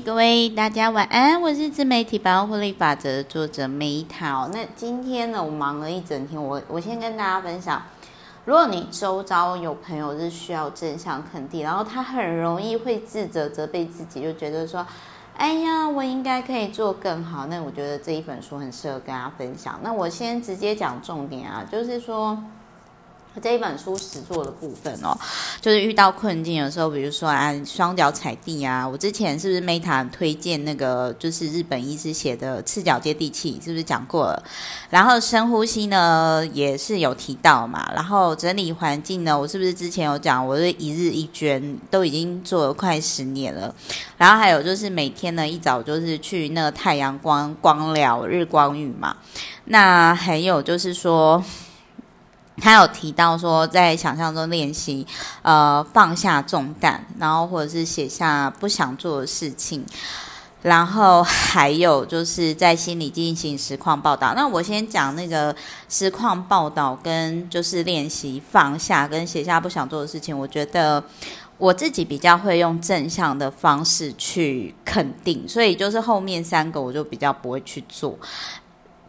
各位大家晚安，我是自媒体百万获利法则的作者梅桃。那今天呢，我忙了一整天，我我先跟大家分享，如果你周遭有朋友是需要正向肯定，然后他很容易会自责责备自己，就觉得说，哎呀，我应该可以做更好。那我觉得这一本书很适合跟大家分享。那我先直接讲重点啊，就是说。这一本书实作的部分哦，就是遇到困境的时候，比如说啊，双脚踩地啊，我之前是不是 Meta 推荐那个就是日本医师写的《赤脚接地气》，是不是讲过了？然后深呼吸呢，也是有提到嘛。然后整理环境呢，我是不是之前有讲？我是一日一捐，都已经做了快十年了。然后还有就是每天呢，一早就是去那个太阳光光疗日光浴嘛。那还有就是说。他有提到说，在想象中练习，呃，放下重担，然后或者是写下不想做的事情，然后还有就是在心里进行实况报道。那我先讲那个实况报道跟就是练习放下跟写下不想做的事情。我觉得我自己比较会用正向的方式去肯定，所以就是后面三个我就比较不会去做。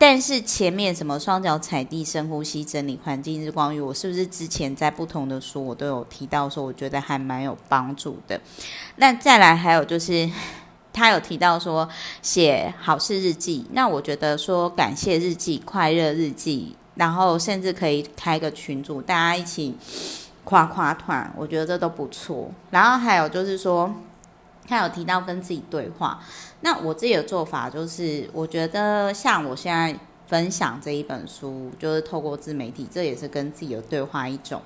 但是前面什么双脚踩地、深呼吸、整理环境、日光浴，我是不是之前在不同的书我都有提到说，我觉得还蛮有帮助的。那再来还有就是，他有提到说写好事日记，那我觉得说感谢日记、快乐日记，然后甚至可以开个群组，大家一起夸夸团，我觉得这都不错。然后还有就是说。他有提到跟自己对话，那我自己的做法就是，我觉得像我现在分享这一本书，就是透过自媒体，这也是跟自己的对话一种。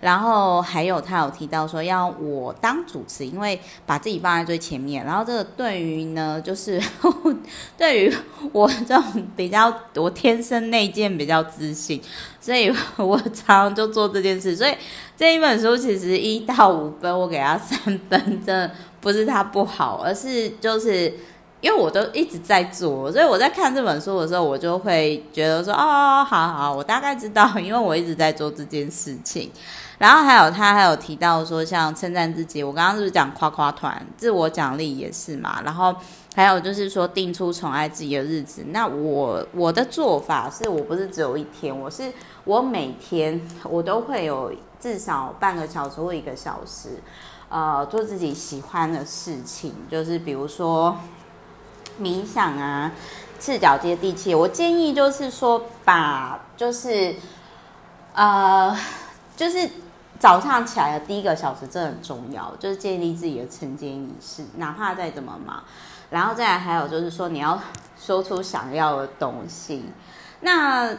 然后还有他有提到说要我当主持，因为把自己放在最前面。然后这个对于呢，就是 对于我这种比较，我天生内建比较自信，所以我常常就做这件事。所以这一本书其实一到五分，我给他三分，真的不是他不好，而是就是因为我都一直在做，所以我在看这本书的时候，我就会觉得说哦，好好，我大概知道，因为我一直在做这件事情。然后还有他还有提到说，像称赞自己，我刚刚是不是讲夸夸团，自我奖励也是嘛？然后还有就是说定出宠爱自己的日子。那我我的做法是我不是只有一天，我是我每天我都会有至少半个小时或一个小时，呃，做自己喜欢的事情，就是比如说冥想啊，赤脚接地气。我建议就是说把就是呃就是。早上起来的第一个小时真的很重要，就是建立自己的晨间仪式，哪怕再怎么忙。然后再来还有就是说，你要说出想要的东西。那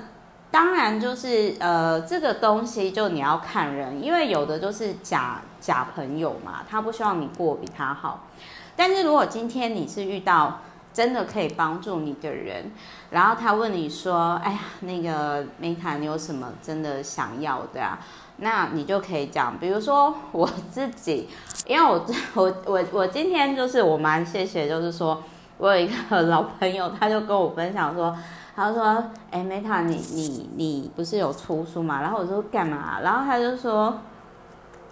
当然就是呃，这个东西就你要看人，因为有的就是假假朋友嘛，他不希望你过比他好。但是如果今天你是遇到真的可以帮助你的人，然后他问你说：“哎呀，那个 Meta，你有什么真的想要的啊？”那你就可以讲，比如说我自己，因为我 我我我今天就是我蛮谢谢，就是说我有一个 老朋友，他就跟我分享说，他说，哎，Meta，你你你不是有出书吗？然后我说干嘛？然后他就说。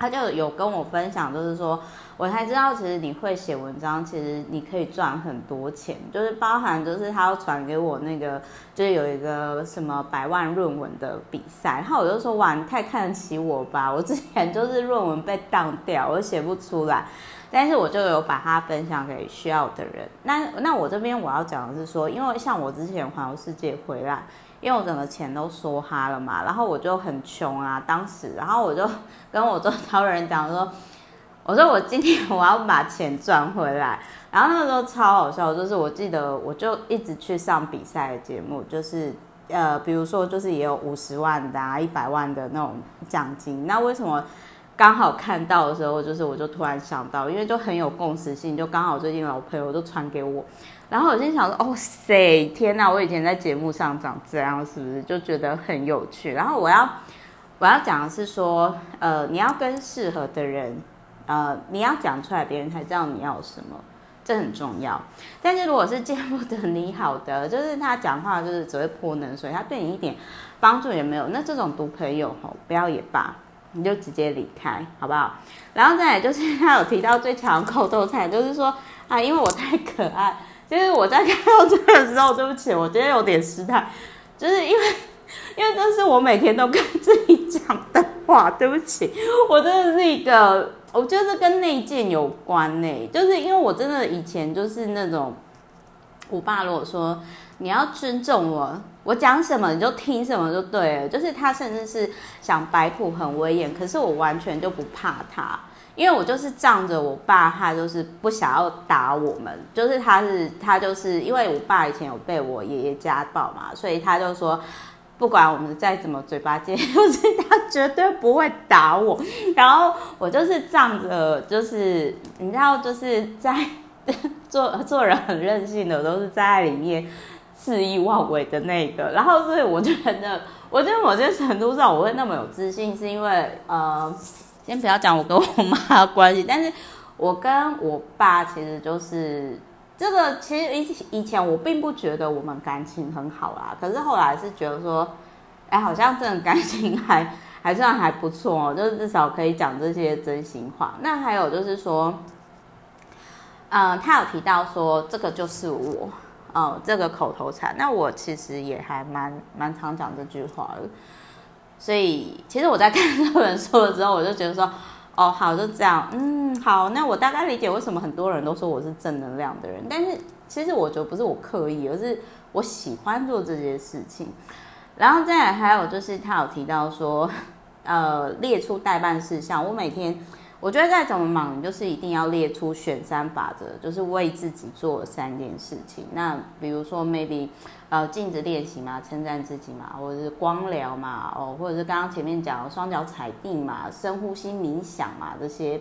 他就有跟我分享，就是说我才知道，其实你会写文章，其实你可以赚很多钱，就是包含就是他要传给我那个，就是有一个什么百万论文的比赛，然后我就说哇，你太看得起我吧，我之前就是论文被当掉，我写不出来，但是我就有把它分享给需要的人。那那我这边我要讲的是说，因为像我之前环游世界回来。因为我整个钱都梭哈了嘛，然后我就很穷啊，当时，然后我就跟我周遭人讲说，我说我今天我要把钱赚回来，然后那个时候超好笑，就是我记得我就一直去上比赛的节目，就是呃，比如说就是也有五十万的啊，一百万的那种奖金，那为什么刚好看到的时候，就是我就突然想到，因为就很有共识性，就刚好最近老朋友都传给我。然后我就想说，哦塞，天哪！我以前在节目上长这样，是不是就觉得很有趣？然后我要 我要讲的是说，呃，你要跟适合的人，呃，你要讲出来，别人才知道你要什么，这很重要。但是如果是见不得你好的，就是他讲话就是只会泼冷水，他对你一点帮助也没有，那这种毒朋友吼，不要也罢，你就直接离开，好不好？然后再来就是 他有提到最强口头禅，就是说。啊，因为我太可爱。其实我在看到这个时候，对不起，我觉得有点失态，就是因为 因为这是我每天都跟自己讲的话。对不起，我真的是一个，我觉得跟内建有关呢，就是因为我真的以前就是那种，我爸如果说你要尊重我，我讲什么你就听什么就对了，就是他甚至是想摆谱很威严，可是我完全就不怕他。因为我就是仗着我爸，他就是不想要打我们，就是他是他就是因为我爸以前有被我爷爷家暴嘛，所以他就说，不管我们再怎么嘴巴尖，就是他绝对不会打我。然后我就是仗着，就是你知道，就是在 做做人很任性的，都是在里面肆意妄为的那个。然后所以我觉得，我觉得某些程度上我会那么有自信，是因为呃。先不要讲我跟我妈的关系，但是我跟我爸其实就是这个。其实以以前我并不觉得我们感情很好啦，可是后来是觉得说，哎，好像这种感情还还算还不错哦，就是至少可以讲这些真心话。那还有就是说，嗯、他有提到说这个就是我，哦、呃，这个口头禅。那我其实也还蛮蛮常讲这句话的。所以，其实我在看这本书的时候，我就觉得说，哦，好，就这样，嗯，好，那我大概理解为什么很多人都说我是正能量的人。但是，其实我觉得不是我刻意，而是我喜欢做这些事情。然后再来，还有就是他有提到说，呃，列出待办事项。我每天。我觉得再怎么忙，就是一定要列出选三法则，就是为自己做三件事情。那比如说，maybe 呃镜子练习嘛，称赞自己嘛，或者是光疗嘛，哦，或者是刚刚前面讲的双脚踩地嘛，深呼吸冥想嘛这些。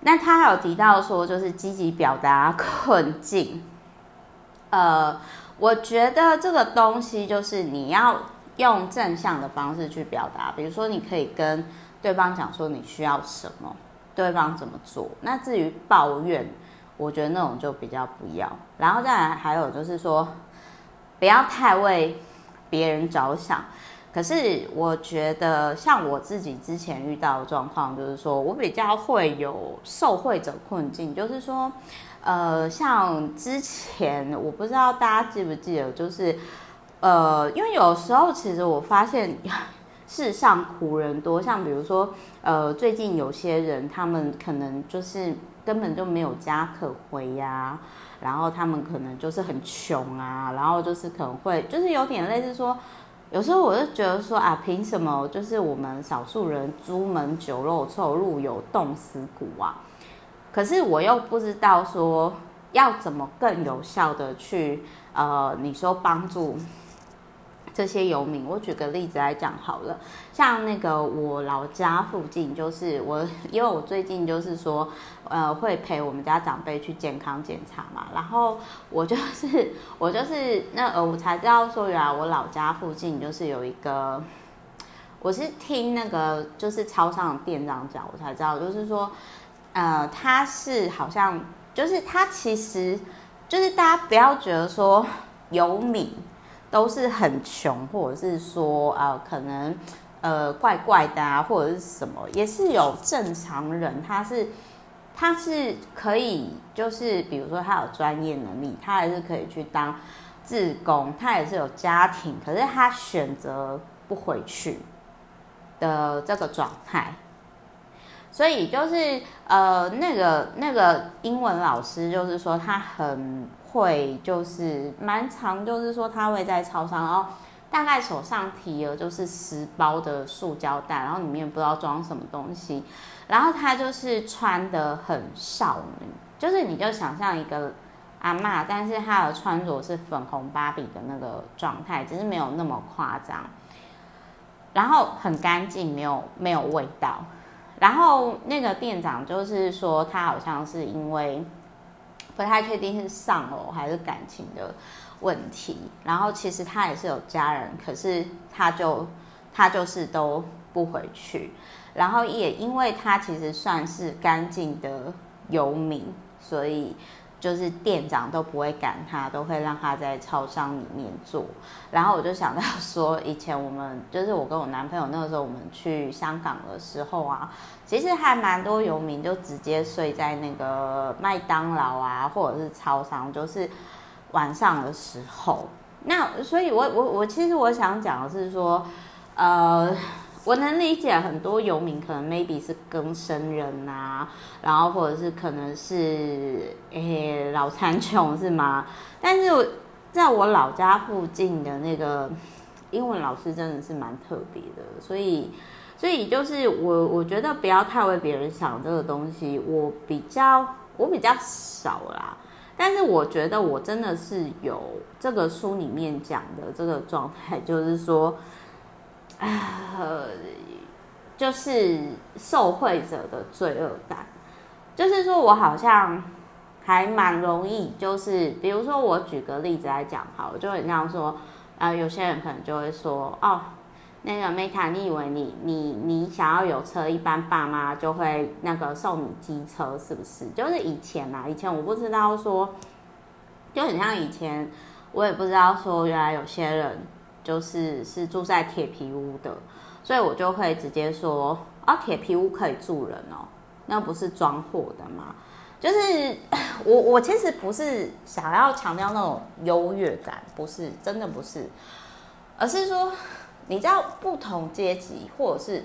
那他还有提到说，就是积极表达困境。呃，我觉得这个东西就是你要用正向的方式去表达，比如说你可以跟。对方讲说你需要什么，对方怎么做？那至于抱怨，我觉得那种就比较不要。然后再来还有就是说，不要太为别人着想。可是我觉得像我自己之前遇到的状况，就是说我比较会有受惠者困境，就是说，呃，像之前我不知道大家记不记得，就是呃，因为有时候其实我发现。世上苦人多，像比如说，呃，最近有些人，他们可能就是根本就没有家可回呀、然后他们可能就是很穷啊，然后就是可能会，就是有点类似说，有时候我就觉得说啊，凭什么就是我们少数人朱门酒肉臭，路有冻死骨啊？可是我又不知道说要怎么更有效的去，呃，你说帮助。这些游民，我举个例子来讲好了，像那个我老家附近，就是我，因为我最近就是说，呃，会陪我们家长辈去健康检查嘛，然后我就是 我就是那呃，我才知道说，原来我老家附近就是有一个，我是听那个就是超商的店长讲，我才知道，就是说，呃，他是好像就是他其实就是大家不要觉得说游民。都是很穷，或者是说啊、可能呃怪怪的啊，或者是什么，也是有正常人，他是他是可以，就是比如说他有专业能力，他还是可以去当自工，他也是有家庭，可是他选择不回去的这个状态，所以就是呃那个那个英文老师就是说他很。会就是蛮常，就是说他会在超商，然后大概手上提了就是十包的塑胶袋，然后里面不知道装什么东西，然后他就是穿得很少女，就是你就想象一个阿嬷，但是她的穿着是粉红芭比的那个状态，只是没有那么夸张，然后很干净，没有没有味道，然后那个店长就是说他好像是因为。不太确定是丧偶还是感情的问题，然后其实他也是有家人，可是他就他就是都不回去，然后也因为他其实算是干净的游民，所以就是店长都不会赶他，都会让他在超商里面做。然后我就想到说，以前我们就是我跟我男朋友那个时候，我们去香港的时候啊，其实还蛮多游民就直接睡在那个麦当劳啊，或者是超商，就是晚上的时候。那所以我，我我其实我想讲的是说，呃。我能理解很多游民可能 maybe 是更生人啊，然后或者是可能是诶、欸、老残穷是吗？但是在我老家附近的那个英文老师真的是蛮特别的，所以所以就是我我觉得不要太为别人想这个东西，我比较我比较少啦，但是我觉得我真的是有这个书里面讲的这个状态，就是说。呃，就是受惠者的罪恶感，就是说我好像还蛮容易，就是比如说我举个例子来讲，好，就很像说，呃，有些人可能就会说，哦，那个 m 卡你以为你你你想要有车，一般爸妈就会那个送你机车，是不是？就是以前啊，以前我不知道说，就很像以前，我也不知道说，原来有些人。就是是住在铁皮屋的，所以我就会直接说啊，铁皮屋可以住人哦，那不是装货的吗？就是 我我其实不是想要强调那种优越感，不是真的不是，而是说你知道不同阶级或者是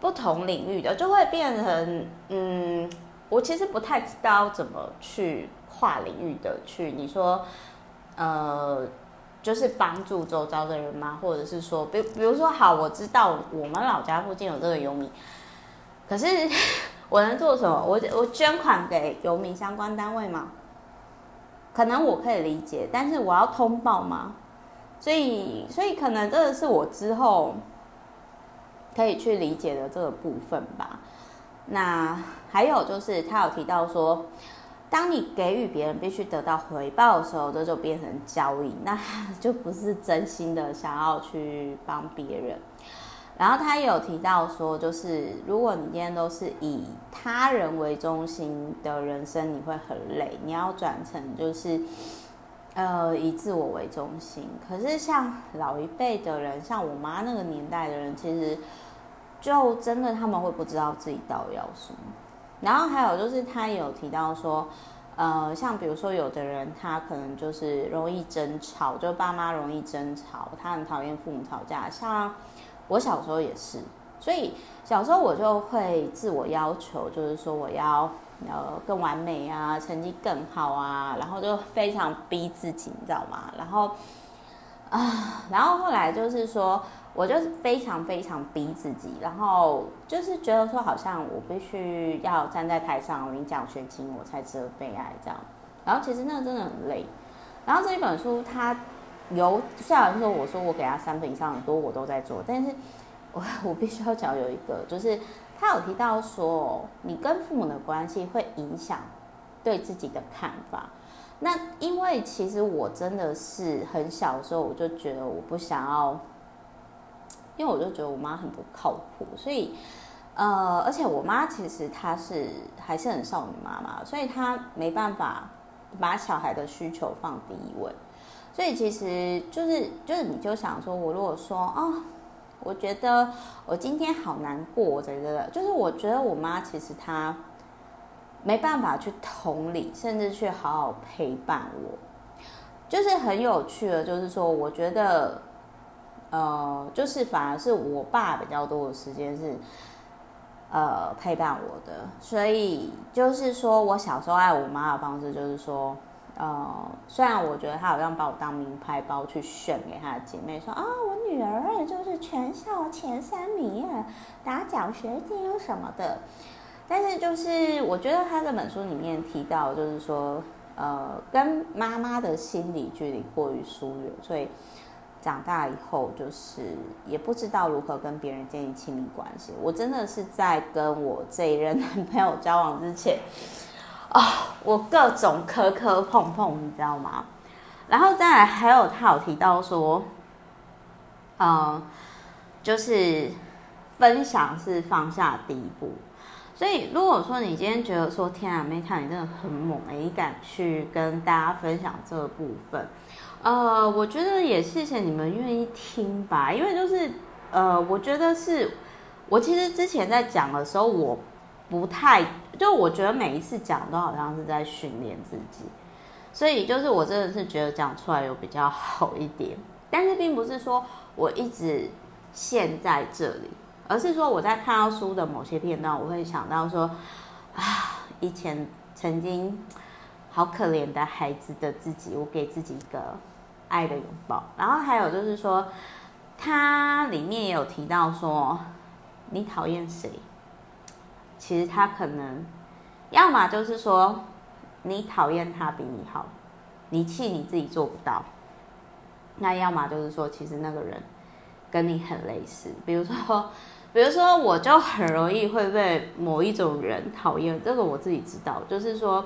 不同领域的，就会变成嗯，我其实不太知道怎么去跨领域的去你说呃。就是帮助周遭的人吗？或者是说，比比如说，好，我知道我们老家附近有这个游民，可是我能做什么？我我捐款给游民相关单位吗？可能我可以理解，但是我要通报吗？所以，所以可能这个是我之后可以去理解的这个部分吧。那还有就是，他有提到说。当你给予别人必须得到回报的时候，这就变成交易，那 就不是真心的想要去帮别人。然后他也有提到说，就是如果你今天都是以他人为中心的人生，你会很累。你要转成就是，呃，以自我为中心。可是像老一辈的人，像我妈那个年代的人，其实就真的他们会不知道自己到底要什么。然后还有就是，他有提到说，呃，像比如说，有的人他可能就是容易争吵，就爸妈容易争吵，他很讨厌父母吵架。像我小时候也是，所以小时候我就会自我要求，就是说我要呃更完美啊，成绩更好啊，然后就非常逼自己，你知道吗？然后啊，然后后来就是说。我就是非常非常逼自己，然后就是觉得说，好像我必须要站在台上领奖学金，我才值得被爱这样。然后其实那个真的很累。然后这一本书，它有虽然说我说我给他三分以上很多我都在做，但是我我必须要讲有一个，就是他有提到说，你跟父母的关系会影响对自己的看法。那因为其实我真的是很小的时候，我就觉得我不想要。因为我就觉得我妈很不靠谱，所以，呃，而且我妈其实她是还是很少女妈妈，所以她没办法把小孩的需求放第一位。所以其实就是就是你就想说，我如果说哦，我觉得我今天好难过，我觉得就是我觉得我妈其实她没办法去同理，甚至去好好陪伴我，就是很有趣的，就是说我觉得。呃，就是反而是我爸比较多的时间是，呃，陪伴我的，所以就是说我小时候爱我妈的方式，就是说，呃，虽然我觉得他好像把我当名牌包去炫给他的姐妹，说啊，我女儿就是全校前三名啊，拿奖学金什么的，但是就是我觉得他这本书里面提到，就是说，呃，跟妈妈的心理距离过于疏远，所以。长大以后，就是也不知道如何跟别人建立亲密关系。我真的是在跟我这一任男朋友交往之前，啊、哦，我各种磕磕碰碰，你知道吗？然后再来，还有他有提到说，嗯，就是分享是放下第一步。所以如果说你今天觉得说天啊，Meta 你真的很猛，你敢去跟大家分享这个部分，呃，我觉得也谢谢你们愿意听吧，因为就是呃，我觉得是我其实之前在讲的时候，我不太就我觉得每一次讲都好像是在训练自己，所以就是我真的是觉得讲出来有比较好一点，但是并不是说我一直陷在这里。而是说，我在看到书的某些片段，我会想到说，啊，以前曾经好可怜的孩子的自己，我给自己一个爱的拥抱。然后还有就是说，它里面也有提到说，你讨厌谁？其实他可能，要么就是说，你讨厌他比你好，你气你自己做不到。那要么就是说，其实那个人跟你很类似，比如说。比如说，我就很容易会被某一种人讨厌，这个我自己知道。就是说，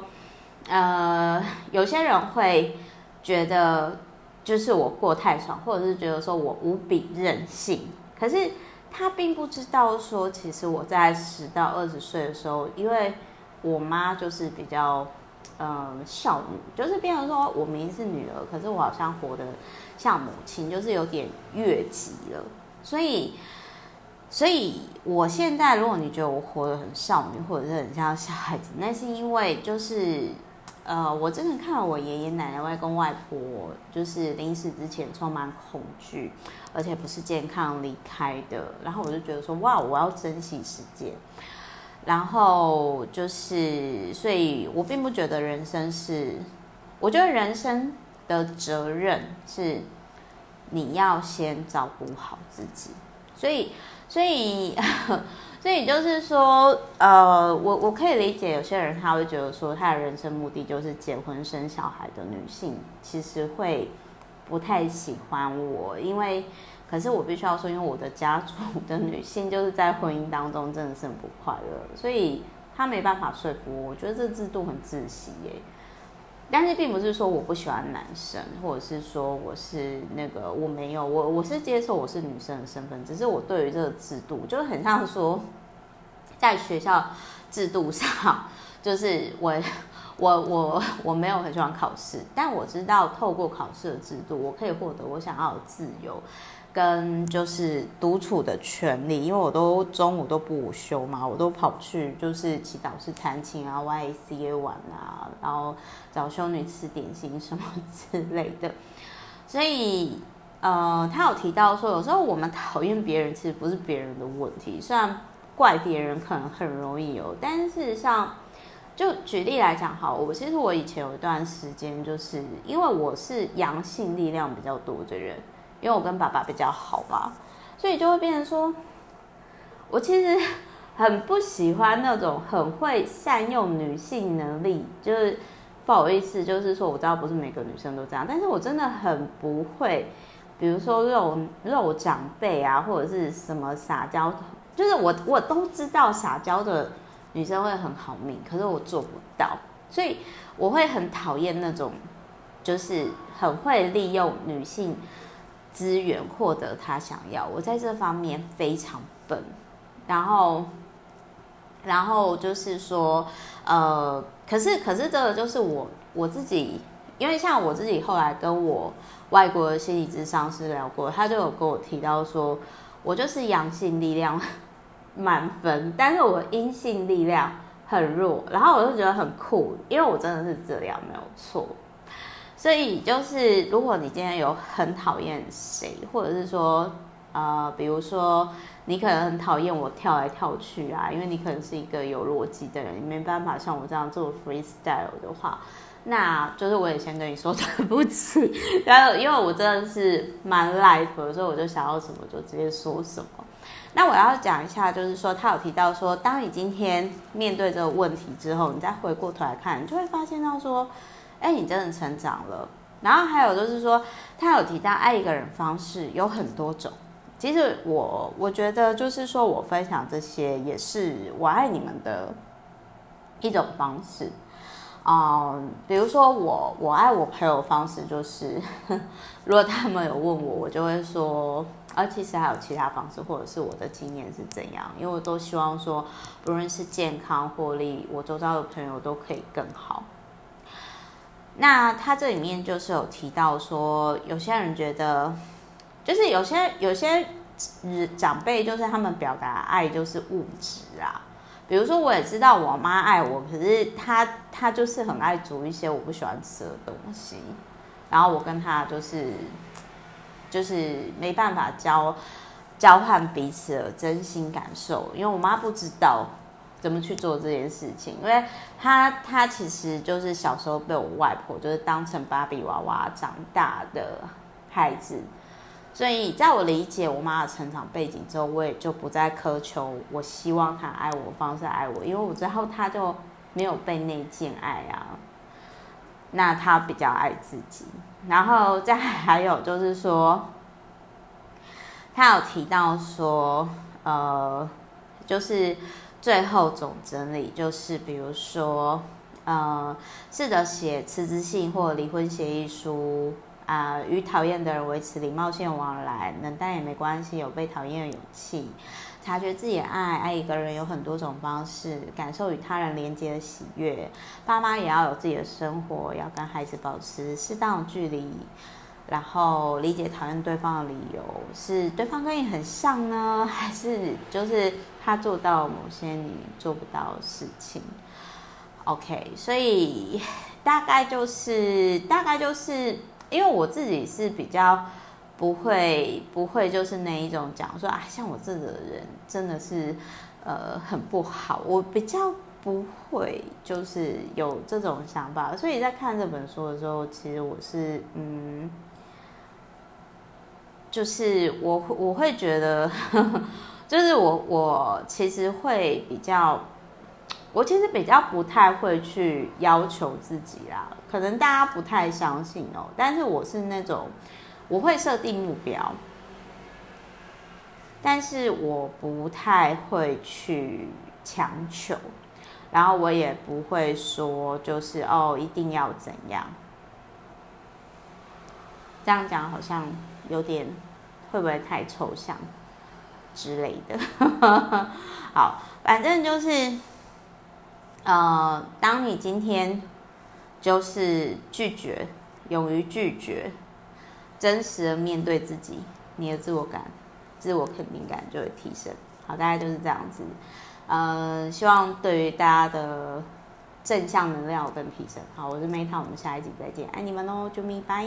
呃，有些人会觉得，就是我过太爽，或者是觉得说我无比任性。可是他并不知道说，其实我在十到二十岁的时候，因为我妈就是比较，嗯，孝女，就是变成说我明明是女儿，可是我好像活得像母亲，就是有点越级了，所以。所以，我现在如果你觉得我活得很少女，或者是很像小孩子，那是因为就是，呃，我真的看到我爷爷奶奶、外公外婆，就是临死之前充满恐惧，而且不是健康离开的。然后我就觉得说，哇，我要珍惜时间。然后就是，所以我并不觉得人生是，我觉得人生的责任是你要先照顾好自己。所以。所以，所以就是说，呃，我我可以理解有些人他会觉得说，他的人生目的就是结婚生小孩的女性，其实会不太喜欢我，因为，可是我必须要说，因为我的家族的女性就是在婚姻当中真的是很不快乐，所以他没办法说服我，我觉得这制度很窒息耶。但是并不是说我不喜欢男生，或者是说我是那个我没有我我是接受我是女生的身份，只是我对于这个制度就是很像说，在学校制度上，就是我我我我没有很喜欢考试，但我知道透过考试的制度，我可以获得我想要的自由。跟就是独处的权利，因为我都中午都不午休嘛，我都跑去就是祈祷室弹琴啊，YACA 玩啊，然后找修女吃点心什么 之类的。所以，呃，他有提到说，有时候我们讨厌别人，其实不是别人的问题，虽然怪别人可能很容易有，但是事实上，就举例来讲，好，我其实我以前有一段时间，就是因为我是阳性力量比较多的人。因为我跟爸爸比较好吧，所以就会变成说，我其实很不喜欢那种很会善用女性能力，就是不好意思，就是说我知道不是每个女生都这样，但是我真的很不会，比如说肉肉长辈啊，或者是什么撒娇，就是我我都知道撒娇的女生会很好命，可是我做不到，所以我会很讨厌那种，就是很会利用女性。资源获得他想要，我在这方面非常笨，然后，然后就是说，呃，可是可是这个就是我我自己，因为像我自己后来跟我外国的心理咨商师聊过，他就有跟我提到说，我就是阳性力量满分，但是我阴性力量很弱，然后我就觉得很酷，因为我真的是这样没有错。所以就是，如果你今天有很讨厌谁，或者是说，呃，比如说你可能很讨厌我跳来跳去啊，因为你可能是一个有逻辑的人，你没办法像我这样做 freestyle 的话，那就是我也先跟你说对不起。然后因为我真的是蛮 live，所以我就想要什么就直接说什么。那我要讲一下，就是说他有提到说，当你今天面对这个问题之后，你再回过头来看，你就会发现到说。哎，你真的成长了。然后还有就是说，他有提到爱一个人方式有很多种。其实我我觉得就是说我分享这些也是我爱你们的一种方式。嗯，比如说我我爱我朋友方式就是，如果他们有问我，我就会说，啊其实还有其他方式，或者是我的经验是怎样？因为我都希望说，不论是健康、获利，我周遭的朋友都可以更好。那他这里面就是有提到说，有些人觉得，就是有些有些长辈，就是他们表达爱就是物质啊。比如说，我也知道我妈爱我，可是她她就是很爱煮一些我不喜欢吃的东西，然后我跟她就是。就是没办法交交换彼此的真心感受，因为我妈不知道怎么去做这件事情，因为他他其实就是小时候被我外婆就是当成芭比娃娃长大的孩子，所以在我理解我妈的成长背景之后，我也就不再苛求我希望她爱我的方式爱我，因为我知道她就没有被内建爱啊，那她比较爱自己。然后再还有就是说，他有提到说，呃，就是最后总整理，就是比如说，呃，试着写辞职信或离婚协议书啊，与讨厌的人维持礼貌性往来，冷淡也没关系，有被讨厌的勇气。察觉自己的爱，爱一个人有很多种方式，感受与他人连接的喜悦。爸妈也要有自己的生活，要跟孩子保持适当距离，然后理解讨厌对方的理由，是对方跟你很像呢，还是就是他做到某些你做不到的事情？OK，所以大概就是大概就是，因为我自己是比较。不会，不会，就是那一种讲说啊，像我这个人真的是，呃，很不好。我比较不会，就是有这种想法。所以在看这本书的时候，其实我是，嗯，就是我我会觉得，就是我我其实会比较，我其实比较不太会去要求自己啦。可能大家不太相信哦，但是我是那种。我会设定目标，但是我不太会去强求，然后我也不会说就是哦一定要怎样。这样讲好像有点会不会太抽象之类的？好，反正就是，呃，当你今天就是拒绝，勇于拒绝。真实的面对自己，你的自我感、自我肯定感就会提升。好，大概就是这样子。呃，希望对于大家的正向能量有更提升。好，我是梅塔，我们下一集再见，爱你们哦，啾咪拜。